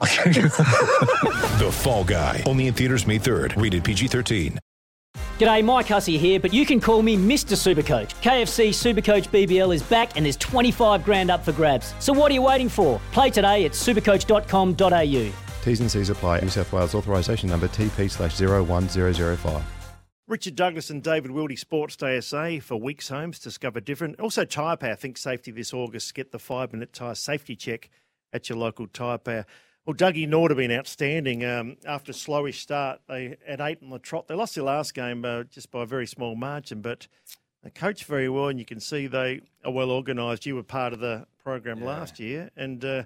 The Fall Guy. Only in theaters May 3rd. Rated PG-13. G'day, Mike Hussey here, but you can call me Mr. Supercoach. KFC Supercoach BBL is back and there's 25 grand up for grabs. So what are you waiting for? Play today at supercoach.com.au. T's and C's apply. New South Wales authorisation number TP slash 01005. Richard Douglas and David Wildy, Sports Day SA for Weeks Homes. Discover different. Also, Tyre Power. Think safety this August. Get the five minute tyre safety check at your local Tyre Power. Well, Dougie Norwood have been outstanding. Um, after a slowish start, they at eight on the trot. They lost their last game uh, just by a very small margin, but they coach very well, and you can see they are well organised. You were part of the program last year, and uh,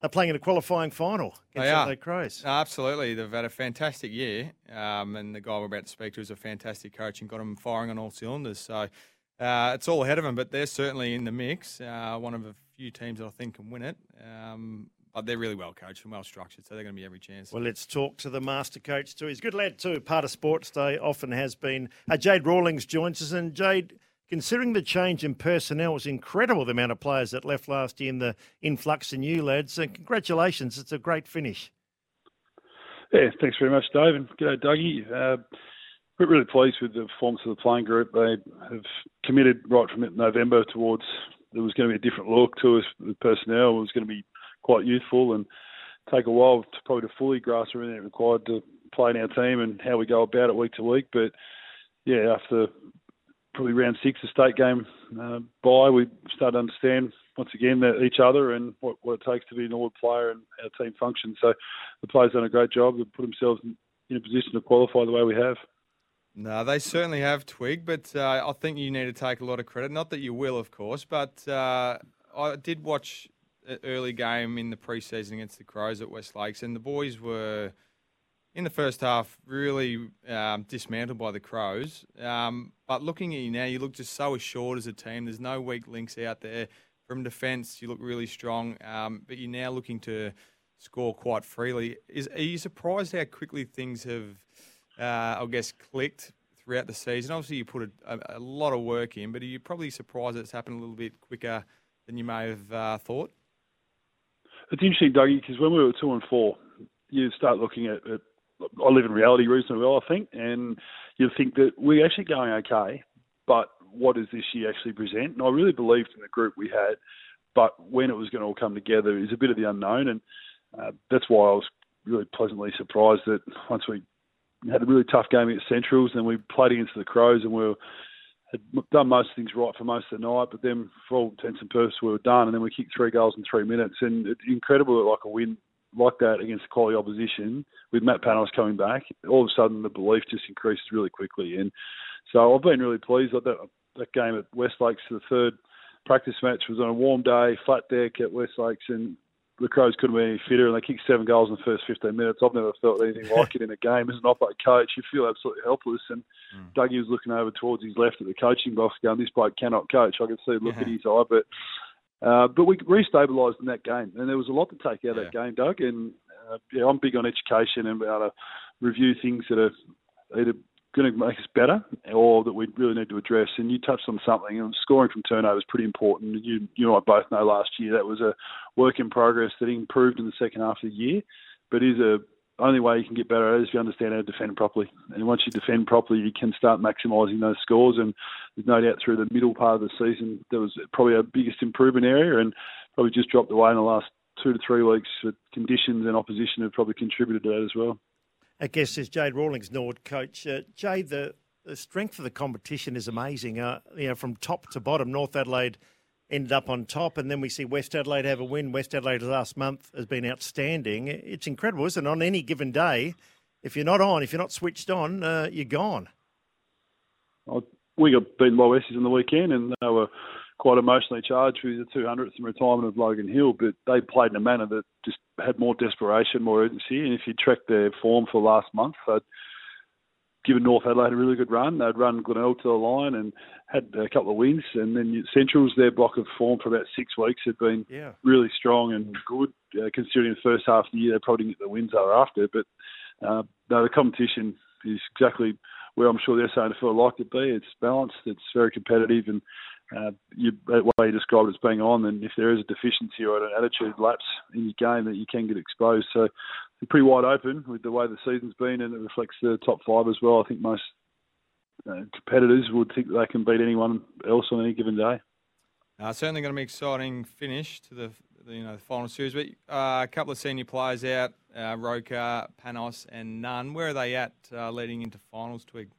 they're playing in a qualifying final They against are. Adelaide Crows. No, absolutely. They've had a fantastic year. Um, and the guy we're about to speak to is a fantastic coach and got them firing on all cylinders. So uh, it's all ahead of them, but they're certainly in the mix. Uh, one of a few teams that I think can win it. Um, but they're really well coached and well structured, so they're going to be every chance. Well, let's talk to the master coach too. He's a good lad too. Part of Sports Day often has been. Uh, Jade Rawlings joins us, and Jade, considering the change in personnel, it was incredible the amount of players that left last year and the influx in new lads. And congratulations, it's a great finish. Yeah, thanks very much, Dave, and g'day, Dougie. Uh, we're really pleased with the performance of the playing group. They have committed right from November towards there was going to be a different look to us. The personnel It was going to be quite youthful and take a while to probably to fully grasp everything required to play in our team and how we go about it week to week. But yeah, after probably round six, the state game uh, by, we started to understand once again that each other and what, what it takes to be an all player and our team function. So the players done a great job to put themselves in, in a position to qualify the way we have. No, they certainly have Twig, but uh, I think you need to take a lot of credit. Not that you will, of course, but uh, I did watch early game in the preseason against the Crows at West Lakes, and the boys were in the first half really um, dismantled by the Crows. Um, but looking at you now, you look just so assured as a team. There's no weak links out there. From defence, you look really strong, um, but you're now looking to score quite freely. Is are you surprised how quickly things have? uh, I guess, clicked throughout the season. Obviously, you put a, a, a lot of work in, but are you probably surprised it's happened a little bit quicker than you may have uh, thought? It's interesting, Dougie, because when we were two and four, you start looking at, at I live in reality reasonably well, I think, and you think that we're actually going okay, but what does this year actually present? And I really believed in the group we had, but when it was going to all come together is a bit of the unknown, and uh, that's why I was really pleasantly surprised that once we had a really tough game against Centrals, and we played against the Crows, and we were, had done most things right for most of the night. But then, for all intents and purposes, we were done, and then we kicked three goals in three minutes, and it's incredible that like a win like that against quality opposition with Matt Panos coming back. All of a sudden, the belief just increases really quickly, and so I've been really pleased. Like that that game at West Lakes, the third practice match was on a warm day, flat deck at West Lakes, and the Crows couldn't be any fitter, and they kicked seven goals in the first 15 minutes. I've never felt anything like it in a game. As an opposite coach, you feel absolutely helpless. And Dougie was looking over towards his left at the coaching box, going, "This bloke cannot coach." I could see look at his eye, but uh, but we restabilised in that game, and there was a lot to take out of that game, Doug. And uh, yeah, I'm big on education and able to review things that are either going to make us better or that we really need to address. And you touched on something, and scoring from turnover is pretty important. You, you and I both know last year that was a work in progress that improved in the second half of the year, but is a only way you can get better at it is if you understand how to defend properly. And once you defend properly, you can start maximising those scores. And there's no doubt through the middle part of the season, there was probably our biggest improvement area and probably just dropped away in the last two to three weeks. But conditions and opposition have probably contributed to that as well. I guess as Jade Rawlings, Norwood coach, uh, Jade, the, the strength of the competition is amazing. Uh, you know, from top to bottom, North Adelaide ended up on top, and then we see West Adelaide have a win. West Adelaide last month has been outstanding. It's incredible, isn't it? On any given day, if you're not on, if you're not switched on, uh, you're gone. Well, we got beaten by Westies on the weekend, and they were quite emotionally charged with the 200th and retirement of Logan Hill, but they played in a manner that just had more desperation, more urgency. And if you track their form for last month, they'd given North Adelaide a really good run. They'd run Glenelg to the line and had a couple of wins. And then Central's their block of form for about six weeks had been Yeah. really strong and good, uh, considering the first half of the year they probably didn't get the wins they were after. But uh, no, the competition is exactly where I'm sure they're saying to feel like it be. It's balanced, it's very competitive, and uh, you, that way you describe it as being on. And if there is a deficiency or an attitude lapse in your game, that you can get exposed. So pretty wide open with the way the season's been, and it reflects the top five as well. I think most uh, competitors would think they can beat anyone else on any given day. Uh, certainly going to be an exciting finish to the, the you know the final series. But uh, a couple of senior players out: uh, Roker, Panos, and Nunn. Where are they at uh, leading into finals? Twig.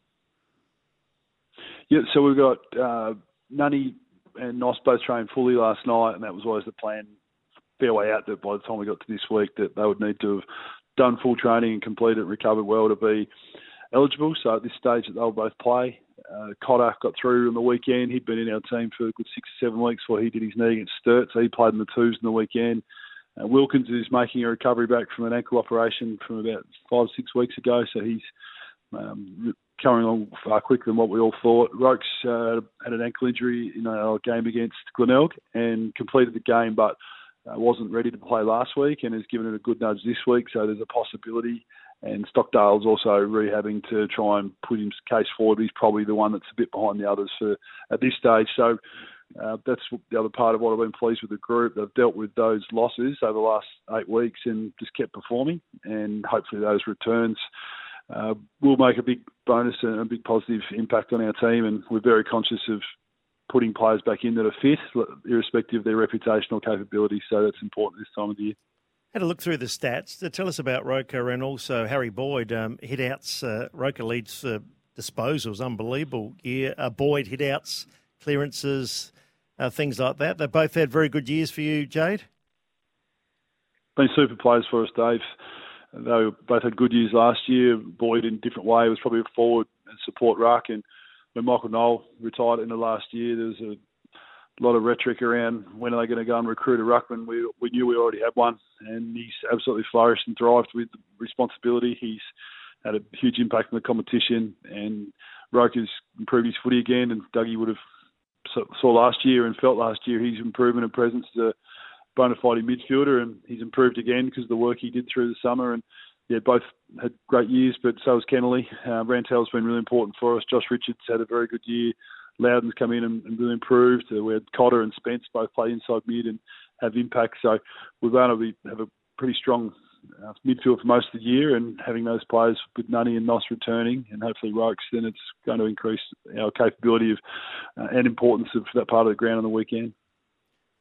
Yeah, so we've got uh, Nunny and Nos both trained fully last night, and that was always the plan. Fair way out that by the time we got to this week, that they would need to have done full training and completed, recovered well to be eligible. So at this stage, that they'll both play. Uh, Cotter got through on the weekend. He'd been in our team for a good six or seven weeks before he did his knee against Sturt, so he played in the twos in the weekend. Uh, Wilkins is making a recovery back from an ankle operation from about five or six weeks ago, so he's um, coming along far quicker than what we all thought. Rokes uh, had an ankle injury in our game against Glenelg and completed the game, but uh, wasn't ready to play last week and has given it a good nudge this week. So there's a possibility. And Stockdale's also rehabbing to try and put his case forward. He's probably the one that's a bit behind the others for at this stage. So uh, that's the other part of what I've been pleased with the group. They've dealt with those losses over the last eight weeks and just kept performing. And hopefully those returns uh, will make a big bonus and a big positive impact on our team. And we're very conscious of putting players back in that are fit, irrespective of their reputational capability. So that's important this time of the year. Had a look through the stats to tell us about Roker and also Harry Boyd. Um, hit outs, uh, Roker leads uh, disposals, unbelievable year. Uh, Boyd hit outs, clearances, uh, things like that. They both had very good years for you, Jade. Been super players for us, Dave. They both had good years last year. Boyd in a different way was probably a forward and support ruck. And when Michael Knoll retired in the last year, there was a lot of rhetoric around when are they going to go and recruit a ruckman. We we knew we already had one, and he's absolutely flourished and thrived with responsibility. He's had a huge impact on the competition, and Roker's improved his footy again. And Dougie would have saw last year and felt last year his improvement and presence bona fide midfielder, and he's improved again because of the work he did through the summer. And yeah, both had great years, but so has Kennelly. Uh, Rantel's been really important for us. Josh Richards had a very good year. Loudon's come in and, and really improved. Uh, we had Cotter and Spence both play inside mid and have impact. So we're going to be, have a pretty strong uh, midfield for most of the year, and having those players with Nunny and Nos returning, and hopefully Rokes, then it's going to increase our capability of uh, and importance of that part of the ground on the weekend.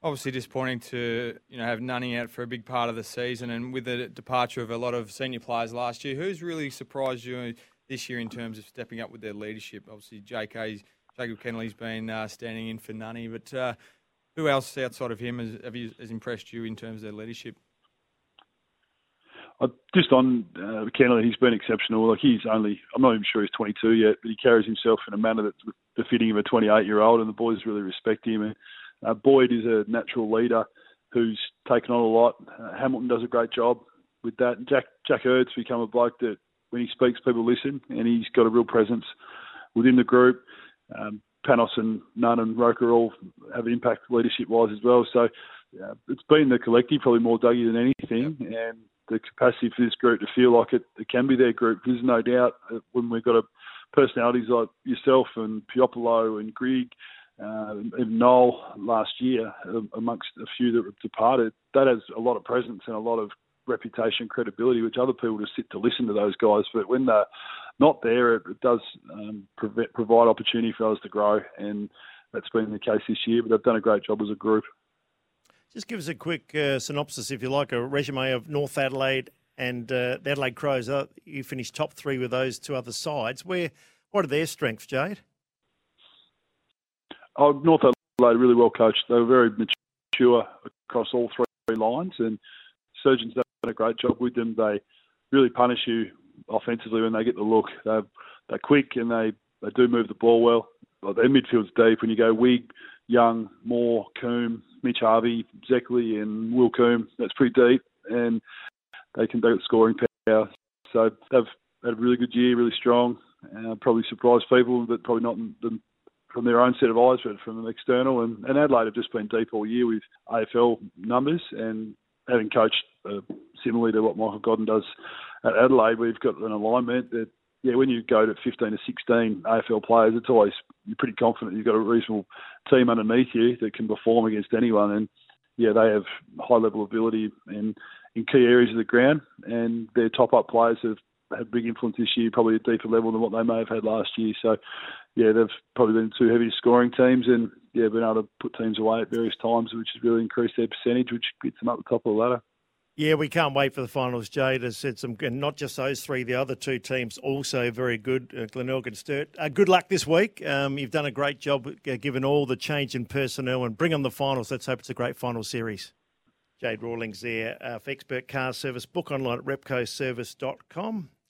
Obviously disappointing to you know have Nunny out for a big part of the season, and with the departure of a lot of senior players last year, who's really surprised you this year in terms of stepping up with their leadership? Obviously, JK Jacob Kennelly's been uh, standing in for Nunny, but uh, who else outside of him has, you, has, impressed you in terms of their leadership? Uh, just on uh, Kennelly, he's been exceptional. Like he's only, I'm not even sure he's 22 yet, but he carries himself in a manner that's befitting of a 28 year old, and the boys really respect him. And uh, Boyd is a natural leader who's taken on a lot. Uh, Hamilton does a great job with that. Jack Jack Erd's become a bloke that when he speaks, people listen, and he's got a real presence within the group. Um, Panos and Nunn and Roker all have an impact leadership wise as well. So uh, it's been the collective probably more Dougie than anything, and the capacity for this group to feel like it, it can be their group. There's no doubt when we've got a personalities like yourself and Piopolo and Grigg uh, and Noel last year, amongst a few that departed, that has a lot of presence and a lot of reputation, credibility, which other people just sit to listen to those guys. But when they're not there, it, does um, provide, provide opportunity for us to grow, and that's been the case this year. But they've done a great job as a group. Just give us a quick uh, synopsis, if you like, a resume of North Adelaide and uh, the Adelaide Crows. Uh, you finished top three with those two other sides. Where, what are their strengths, Jade? Oh, North Adelaide really well coached. They were very mature across all three lines, and Surjan's done a great job with them. They really punish you offensively when they get the look. They're, they're quick and they, they do move the ball well. well. Their midfield's deep. When you go Wigg, Young, Moore, Coombe, Mitch Harvey, Zeckley, and Will Coombe, that's pretty deep, and they can got scoring power. So they've had a really good year, really strong. Uh, probably surprised people, but probably not them from their own set of eyes, but from an external. And, and Adelaide have just been deep all year with AFL numbers, and having coached uh, similarly to what Michael Godden does at Adelaide, we've got an alignment that yeah, when you go to 15 to 16 AFL players, it's always you're pretty confident you've got a reasonable team underneath you that can perform against anyone. And yeah, they have high level ability in in key areas of the ground, and their top up players have had big influence this year, probably a deeper level than what they may have had last year. So yeah, they've probably been two heavy scoring teams, and yeah, been able to put teams away at various times, which has really increased their percentage, which gets them up the top of the ladder. Yeah, we can't wait for the finals. Jade has said some, and not just those three, the other two teams also very good. Uh, Glenelg and Sturt. Uh, good luck this week. Um, you've done a great job uh, given all the change in personnel and bring on the finals. Let's hope it's a great final series. Jade Rawlings there uh, for Expert Car Service. Book online at repcoservice.com.